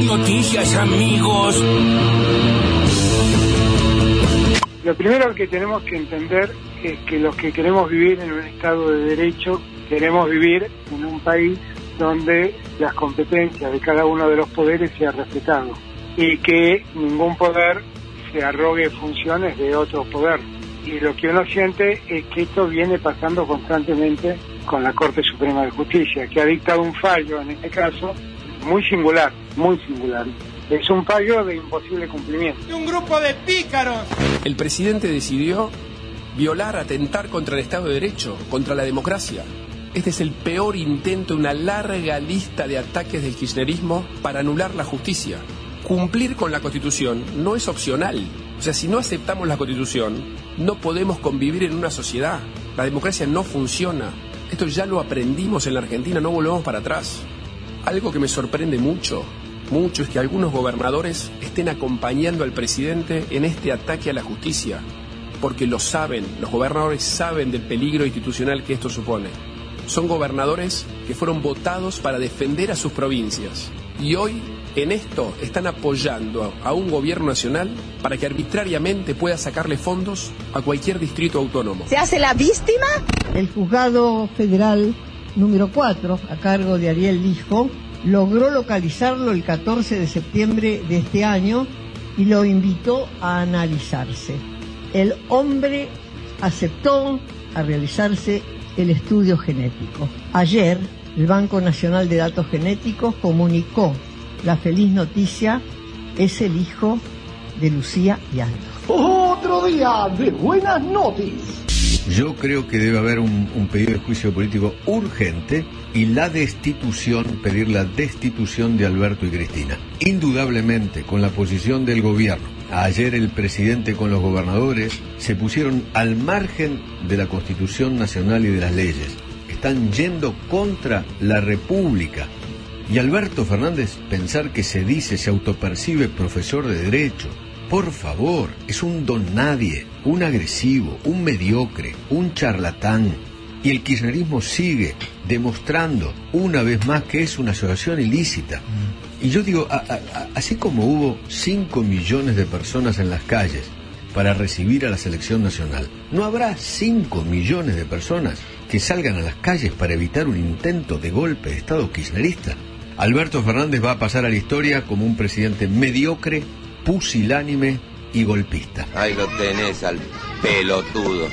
noticias, amigos. Lo primero que tenemos que entender es que los que queremos vivir en un Estado de Derecho, queremos vivir en un país donde las competencias de cada uno de los poderes sea respetado y que ningún poder se arrogue funciones de otro poder. Y lo que uno siente es que esto viene pasando constantemente con la Corte Suprema de Justicia, que ha dictado un fallo en este caso muy singular, muy singular. Es un fallo de imposible cumplimiento. Un grupo de pícaros. El presidente decidió violar, atentar contra el Estado de Derecho, contra la democracia. Este es el peor intento de una larga lista de ataques del kirchnerismo para anular la justicia. Cumplir con la Constitución no es opcional. O sea, si no aceptamos la Constitución, no podemos convivir en una sociedad. La democracia no funciona. Esto ya lo aprendimos en la Argentina, no volvemos para atrás. Algo que me sorprende mucho, mucho, es que algunos gobernadores estén acompañando al presidente en este ataque a la justicia, porque lo saben, los gobernadores saben del peligro institucional que esto supone. Son gobernadores que fueron votados para defender a sus provincias y hoy en esto están apoyando a un gobierno nacional para que arbitrariamente pueda sacarle fondos a cualquier distrito autónomo. ¿Se hace la víctima? El juzgado federal número 4, a cargo de Ariel Lijo, logró localizarlo el 14 de septiembre de este año y lo invitó a analizarse. El hombre aceptó a realizarse el estudio genético. Ayer, el Banco Nacional de Datos Genéticos comunicó la feliz noticia, es el hijo de Lucía y Aldo. Otro día de buenas noticias. Yo creo que debe haber un, pedido de juicio político urgente y la destitución, pedir la destitución de Alberto y Cristina. Indudablemente, con la posición del gobierno. Ayer el presidente con los gobernadores se pusieron al margen de la Constitución Nacional y de las leyes. Están yendo contra la República. Y Alberto Fernández pensar que se dice, se autopercibe profesor de derecho, por favor, es un don nadie, un agresivo, un mediocre, un charlatán. Y el kirchnerismo sigue demostrando una vez más que es una asociación ilícita. Y yo digo, así como hubo 5 millones de personas en las calles para recibir a la selección nacional, ¿no habrá 5 millones de personas que salgan a las calles para evitar un intento de golpe de Estado kirchnerista? Alberto Fernández va a pasar a la historia como un presidente mediocre, pusilánime y golpista. Ahí lo tenés al pelotudo.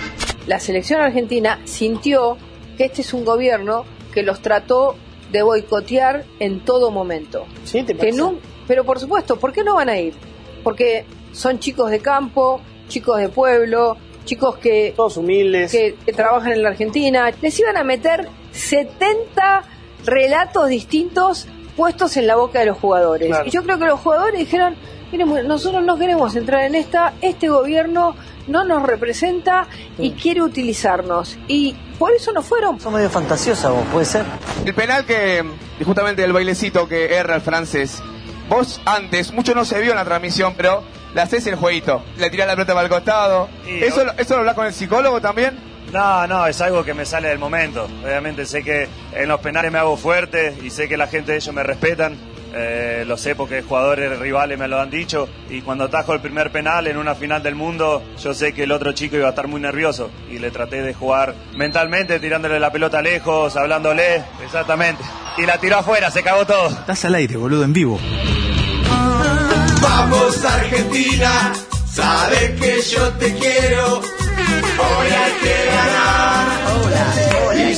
La selección argentina sintió que este es un gobierno que los trató de boicotear en todo momento. ¿Sí? ¿Te que no, pero por supuesto, ¿por qué no van a ir? Porque son chicos de campo, chicos de pueblo, chicos que todos humildes que, que trabajan en la Argentina. Les iban a meter 70 relatos distintos puestos en la boca de los jugadores. Claro. Y yo creo que los jugadores dijeron, miren, nosotros no queremos entrar en esta, este gobierno no nos representa y quiere utilizarnos. Y por eso no fueron. Son medio fantasiosa vos, puede ser. El penal que, justamente el bailecito que erra el francés, vos antes, mucho no se vio en la transmisión, pero le haces el jueguito, le tirás la pelota para el costado. Sí, ¿Eso, ¿Eso lo hablas con el psicólogo también? No, no, es algo que me sale del momento. Obviamente sé que en los penales me hago fuerte y sé que la gente de ellos me respetan. Eh, lo sé porque jugadores rivales me lo han dicho. Y cuando atajo el primer penal en una final del mundo, yo sé que el otro chico iba a estar muy nervioso. Y le traté de jugar mentalmente, tirándole la pelota lejos, hablándole. Exactamente. Y la tiró afuera, se cagó todo. Estás al aire, boludo, en vivo. Vamos Argentina, sabes que yo te quiero.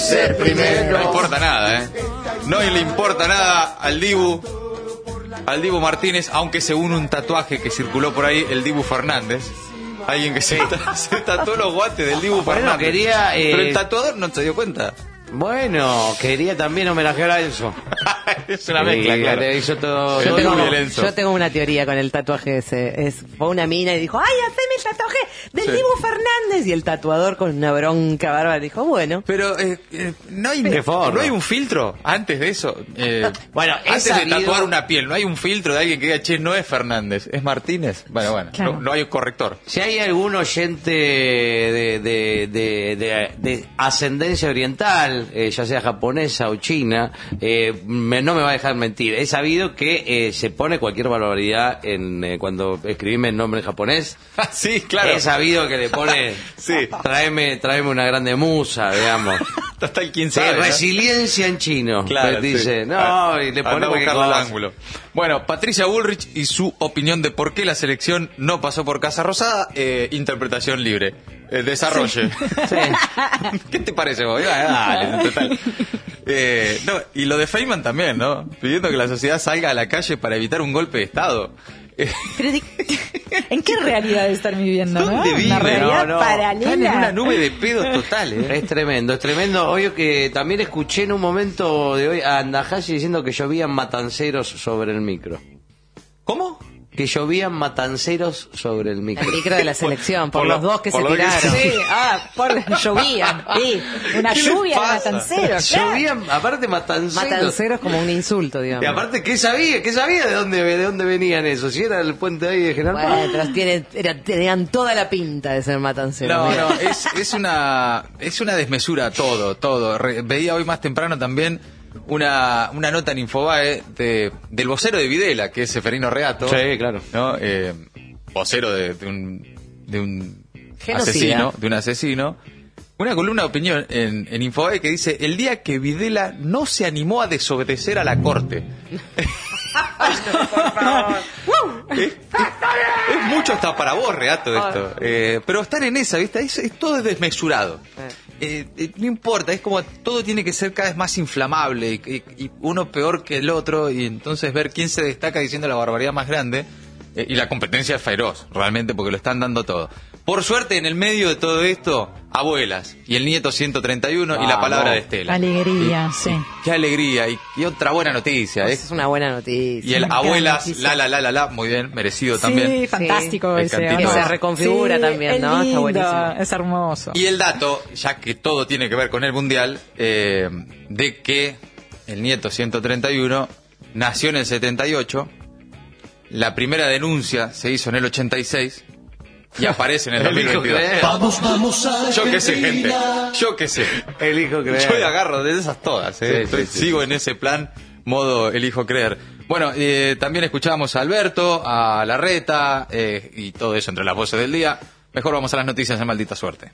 Ser primero. No importa nada, ¿eh? No le importa nada al Dibu, al Dibu Martínez, aunque según un tatuaje que circuló por ahí, el Dibu Fernández. Alguien que se, se tatuó los guantes del Dibu Bueno, Fernández. quería, eh, Pero el tatuador no se dio cuenta. Bueno, quería también homenajear a Enzo. es una mezcla, claro. te hizo todo- Yo tengo, yo tengo una teoría con el tatuaje ese. Es, fue una mina y dijo, ¡ay, haceme el tatuaje del Sí. Dibu Fernández! Y el tatuador con una bronca bárbara dijo, bueno. Pero eh, eh, no, hay, no hay un filtro antes de eso. Eh, Bueno, antes de tatuar una piel, no hay un filtro de alguien que diga, che, no es Fernández, es Martínez. Bueno, bueno, Claro. no, no hay un corrector. Si hay algún oyente de, de, de, de- de ascendencia oriental eh, ya sea japonesa o china, eh, me- no me va a dejar mentir. He sabido que eh, se pone cualquier barbaridad en eh, cuando escribime el nombre en japonés. sí, claro. He sabido que le pone, Sí. tráeme, tráeme una grande musa, digamos. Hasta el 15 Sí, resiliencia en chino. Claro, Pues dice, sí. no, Ah, y le pone el ángulo. Bueno, Patricia Bullrich y su opinión de por qué la selección no pasó por Casa Rosada, eh, interpretación libre. Eh, desarrolle. ¿Qué te parece vos? Dale, total. Eh, no, y lo de Feynman también, ¿no? Pidiendo que la sociedad salga a la calle para evitar un golpe de Estado. Pero ¿En qué realidad están viviendo, no? ¿Dónde viven? Una realidad No, no. paralela. Están en una nube de pedos total, ¿eh? Es tremendo, es tremendo. Obvio que también escuché en un momento de hoy a Andahashi diciendo que llovían matanceros sobre el micro. ¿Cómo? Que llovían matanceros sobre el micro. El micro de la selección, por, Por los lo- dos que por se lo que tiraron. Sí, ah, por, llovían. Sí, una ¿Qué les lluvia de matanceros. claro. Llovían, aparte matanceros. Matanceros como un insulto, digamos. Y aparte, ¿qué sabía? ¿Qué sabía de dónde, de dónde venían esos? Si era el puente ahí de General Paz. Bueno, pero tienen, era- tenían toda la pinta de ser matanceros. No, mira. no, es, es una es una desmesura todo, todo. Re- veía hoy más temprano también una, una nota en Infobae de, del vocero de Videla, que es Seferino Reato. Sí, claro. ¿no? Eh, vocero de, de un, de un Genocida. asesino, de un asesino. Una columna de opinión en, en Infobae que dice, el día que Videla no se animó a desobedecer a la corte. es, es- es mucho hasta para vos, Reato, esto. Eh, pero estar en esa, ¿viste? Es, es todo desmesurado. Eh, eh, no importa, es como todo tiene que ser cada vez más inflamable y, uno peor que el otro y entonces ver quién se destaca diciendo la barbaridad más grande eh, y la competencia es feroz, realmente, porque lo están dando todo. Por suerte, en el medio de todo esto, abuelas y el nieto 131 y la palabra de Estela. Alegría, Y- sí. Qué alegría y, y otra buena noticia. Esa ¿eh? es una buena noticia. Y el gran abuelas, noticia. la la la la la, muy bien, merecido también. Sí, fantástico El ese. Que se reconfigura también, es ¿no? Está lindo, buenísimo. Es hermoso. Y el dato, ya que todo tiene que ver con el mundial, eh, de que el nieto 131 nació en el 78, la primera denuncia se hizo en el 86 y aparece en el Elijo 2022. creer. Vamos, vamos a Yo qué sé, gente. Yo qué sé. Elijo creer. Yo le agarro de esas todas. ¿eh? Sí, Estoy- sí, sí, sigo sí. en ese plan, modo elijo creer. Bueno, eh, también escuchábamos a Alberto, a Larreta eh, y todo eso entre las voces del día. Mejor vamos a las noticias de maldita suerte.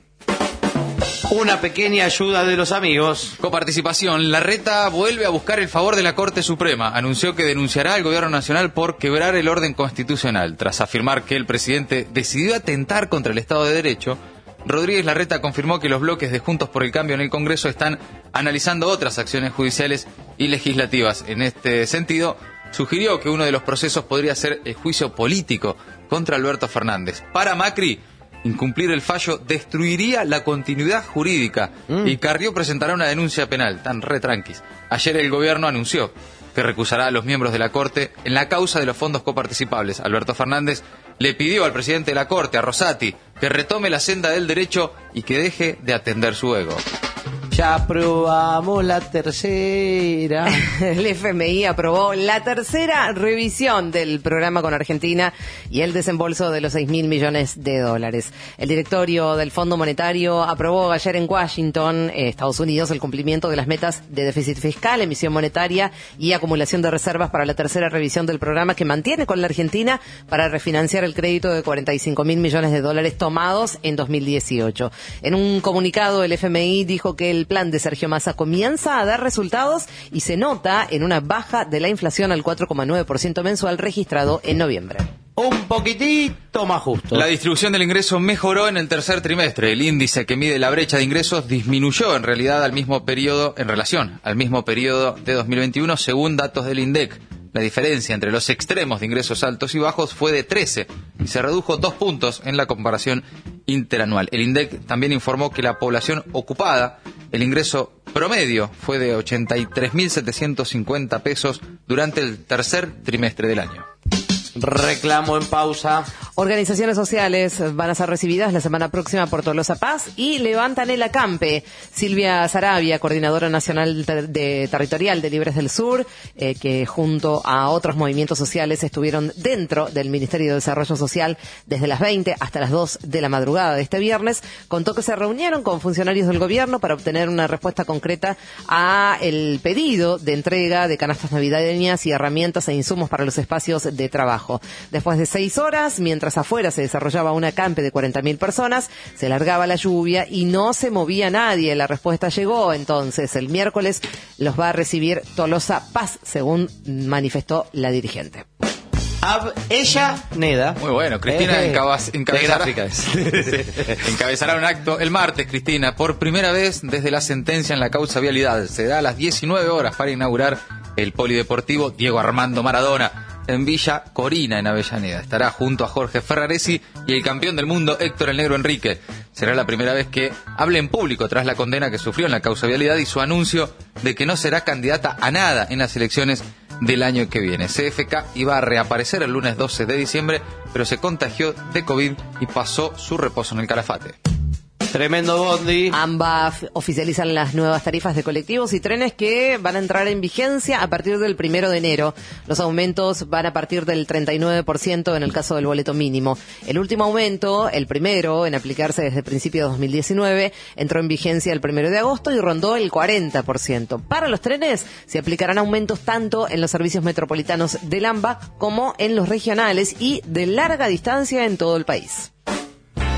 Una pequeña ayuda de los amigos. Coparticipación. Larreta vuelve a buscar el favor de la Corte Suprema. Anunció que denunciará al Gobierno Nacional por quebrar el orden constitucional. Tras afirmar que el presidente decidió atentar contra el Estado de Derecho, Rodríguez Larreta confirmó que los bloques de Juntos por el Cambio en el Congreso están analizando otras acciones judiciales y legislativas. En este sentido, sugirió que uno de los procesos podría ser el juicio político contra Alberto Fernández. Para Macri, Incumplir el fallo destruiría la continuidad jurídica y Carrió presentará una denuncia penal, tan re tranquis. Ayer el gobierno anunció que recusará a los miembros de la Corte en la causa de los fondos coparticipables. Alberto Fernández le pidió al presidente de la Corte, a Rosati, que retome la senda del derecho y que deje de atender su ego. Ya aprobamos la tercera. El FMI aprobó la tercera revisión del programa con Argentina y el desembolso de los 6 mil millones de dólares. El directorio del Fondo Monetario aprobó ayer en Washington, eh, Estados Unidos, el cumplimiento de las metas de déficit fiscal, emisión monetaria y acumulación de reservas para la tercera revisión del programa que mantiene con la Argentina para refinanciar el crédito de 45 mil millones de dólares tomados en 2018. En un comunicado, el FMI dijo que el plan de Sergio Massa comienza a dar resultados y se nota en una baja de la inflación al 4,9% mensual registrado en noviembre. Un poquitito más justo. La distribución del ingreso mejoró en el tercer trimestre. El índice que mide la brecha de ingresos disminuyó en realidad al mismo periodo, en relación al mismo periodo de 2021, según datos del INDEC. La diferencia entre los extremos de ingresos altos y bajos fue de 13 y se redujo dos puntos en la comparación interanual. El INDEC también informó que la población ocupada, el ingreso promedio fue de 83.750 pesos durante el tercer trimestre del año. Reclamo en pausa. Organizaciones sociales van a ser recibidas la semana próxima por Tolosa Paz y levantan el acampe. Silvia Sarabia, coordinadora nacional de, territorial de Libres del Sur, eh, que junto a otros movimientos sociales estuvieron dentro del Ministerio de Desarrollo Social desde las 20 hasta las 2 de la madrugada de este viernes, contó que se reunieron con funcionarios del gobierno para obtener una respuesta concreta a el pedido de entrega de canastas navideñas y herramientas e insumos para los espacios de trabajo. Después de seis horas, mientras afuera se desarrollaba un acampe de 40.000 personas, se largaba la lluvia y no se movía nadie. La respuesta llegó entonces el miércoles los va a recibir Tolosa Paz, según manifestó la dirigente. Ab ella Neda. Muy bueno, Cristina Eh, encabezará, encabezará un acto el martes, Cristina, por primera vez desde la sentencia en la causa vialidad. Se da a las 19 horas para inaugurar el polideportivo Diego Armando Maradona en Villa Corina, en Avellaneda. Estará junto a Jorge Ferraresi y el campeón del mundo Héctor el Negro Enrique. Será la primera vez que hable en público tras la condena que sufrió en la causa vialidad y su anuncio de que no será candidata a nada en las elecciones del año que viene. CFK iba a reaparecer el lunes 12 de diciembre, pero se contagió de COVID y pasó su reposo en el Calafate. Tremendo bondi. AMBA oficializan las nuevas tarifas de colectivos y trenes que van a entrar en vigencia a partir del primero de enero. Los aumentos van a partir del 39% en el caso del boleto mínimo. El último aumento, el primero, en aplicarse desde principios de 2019, entró en vigencia el primero de agosto y rondó el 40%. Para los trenes se aplicarán aumentos tanto en los servicios metropolitanos del AMBA como en los regionales y de larga distancia en todo el país.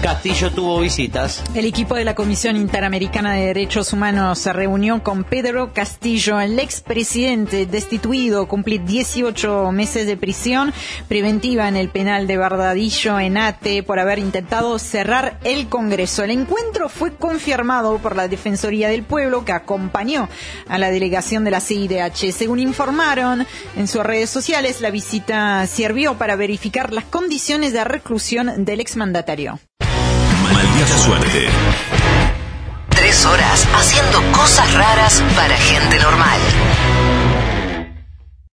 Castillo tuvo visitas. El equipo de la Comisión Interamericana de Derechos Humanos se reunió con Pedro Castillo, el expresidente destituido, cumple 18 meses de prisión preventiva en el penal de Bardadillo en Ate por haber intentado cerrar el Congreso. El encuentro fue confirmado por la Defensoría del Pueblo que acompañó a la delegación de la CIDH. Según informaron en sus redes sociales, la visita sirvió para verificar las condiciones de reclusión del exmandatario. Maldita suerte. Tres horas haciendo cosas raras para gente normal.